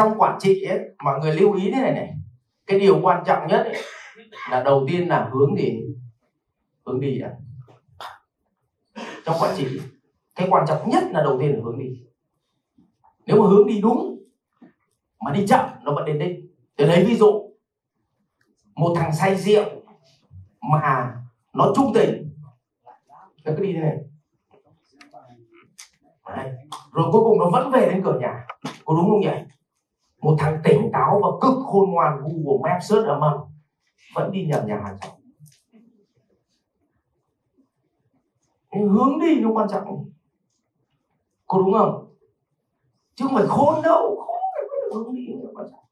trong quản trị ấy, mọi người lưu ý thế này này. Cái điều quan trọng nhất ấy, là đầu tiên là hướng gì hướng đi đã trong quản trị cái quan trọng nhất là đầu tiên là hướng đi. Nếu mà hướng đi đúng mà đi chậm nó vẫn đến đích. Để lấy ví dụ một thằng say rượu mà nó trung tình. Nó cứ đi thế này. Đấy. rồi cuối cùng nó vẫn về đến cửa nhà. Có đúng không nhỉ? Một thằng tỉnh táo và cực khôn ngoan, Google Maps search ở mầm, vẫn đi nhầm nhà hàng xóm. Hướng đi nó quan trọng. Có đúng không? Chứ không phải khôn đâu, khôn phải được hướng đi nó quan trọng.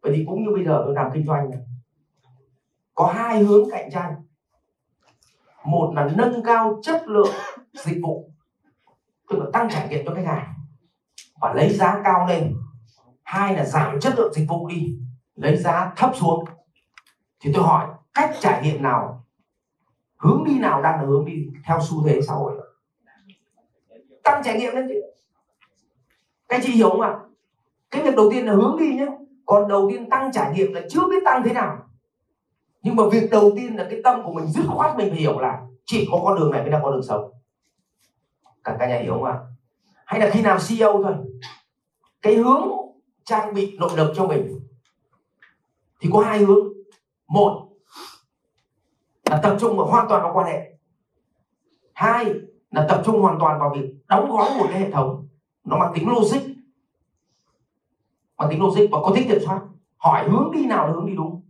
Vậy thì cũng như bây giờ tôi làm kinh doanh này, có hai hướng cạnh tranh. Một là nâng cao chất lượng dịch vụ, tức là tăng trải nghiệm cho khách hàng và lấy giá cao lên hai là giảm chất lượng dịch vụ đi, lấy giá thấp xuống. Thì tôi hỏi, cách trải nghiệm nào, hướng đi nào đang là hướng đi theo xu thế xã hội? Tăng trải nghiệm lên chứ. Các chị hiểu không ạ? Cái việc đầu tiên là hướng đi nhé. Còn đầu tiên tăng trải nghiệm là chưa biết tăng thế nào. Nhưng mà việc đầu tiên là cái tâm của mình dứt khoát mình phải hiểu là chỉ có con đường này mới là con đường sống. Cả cả nhà hiểu không ạ? Hay là khi nào CEO thôi. Cái hướng trang bị nội lực cho mình. Thì có hai hướng. Một là tập trung vào hoàn toàn vào quan hệ. Hai là tập trung hoàn toàn vào việc đóng gói một cái hệ thống. Nó mang tính logic. Mang tính logic và có tính kiểm soát. Hỏi hướng đi nào là hướng đi đúng.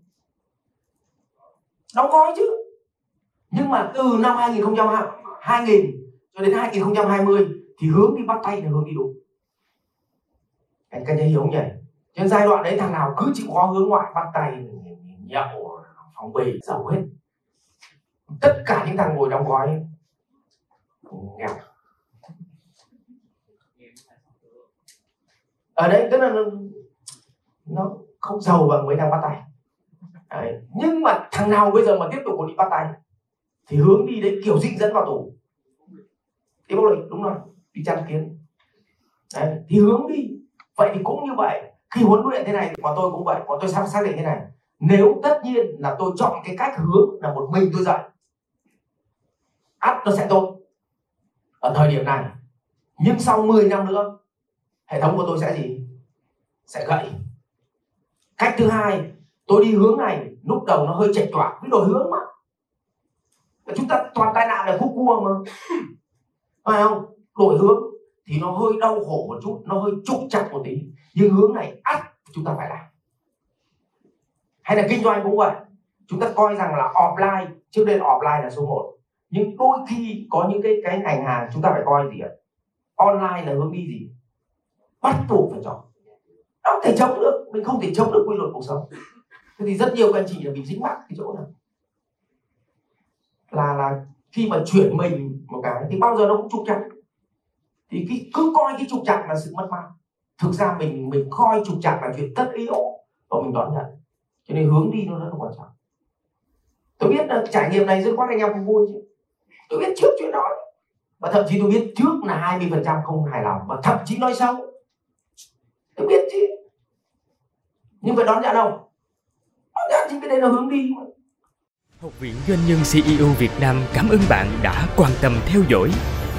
Đóng gói chứ. Nhưng mà từ năm 2000 2000 cho đến 2020 thì hướng đi bắt tay là hướng đi đúng anh các thấy hiểu nhỉ? Trên giai đoạn đấy thằng nào cứ chịu khó hướng ngoại bắt tay nhậu phòng bì giàu hết. Tất cả những thằng ngồi đóng gói nghèo. Ở đây tức là nó, nó không giàu bằng mấy thằng bắt tay. Đấy. nhưng mà thằng nào bây giờ mà tiếp tục còn đi bắt tay thì hướng đi đấy kiểu dinh dẫn vào tù. Cái bác lịch đúng rồi đi chăn kiến. Đấy. thì hướng đi vậy thì cũng như vậy, khi huấn luyện thế này thì bọn tôi cũng vậy, bọn tôi sắp xác định thế này. Nếu tất nhiên là tôi chọn cái cách hướng là một mình tôi dạy, ắt nó sẽ tốt. Ở thời điểm này, nhưng sau 10 năm nữa, hệ thống của tôi sẽ gì? Sẽ gãy cách thứ hai, tôi đi hướng này, lúc đầu nó hơi chệch choạc với đổi hướng mà. Chúng ta toàn tai nạn là khúc cua mà. Phải không? Đổi hướng thì nó hơi đau khổ một chút, nó hơi trục chặt một tí. Nhưng hướng này ắt chúng ta phải làm. Hay là kinh doanh cũng vậy. Chúng ta coi rằng là offline, trước đây là offline là số 1 nhưng đôi khi có những cái cái ngành hàng chúng ta phải coi gì ạ? Online là hướng đi gì? Bắt buộc phải chọn. Nó không thể chống được. Mình không thể chống được quy luật cuộc sống. Thế thì rất nhiều anh chị là bị dính mắc cái chỗ này. Là là khi mà chuyển mình một cái thì bao giờ nó cũng trục chặt thì cái, cứ coi cái trục trặc là sự mất mát. Thực ra mình mình coi trục trặc là chuyện tất yếu và mình đón nhận. Cho nên hướng đi nó rất là quan trọng. Tôi biết là trải nghiệm này rất quan anh em không vui chứ. Tôi biết trước chuyện đó. Và thậm chí tôi biết trước là 20 phần trăm không hài lòng và thậm chí nói xấu. Tôi biết chứ. Nhưng phải đón nhận không? Đón nhận thì cái đây là hướng đi Học viện Doanh nhân CEO Việt Nam cảm ơn bạn đã quan tâm theo dõi.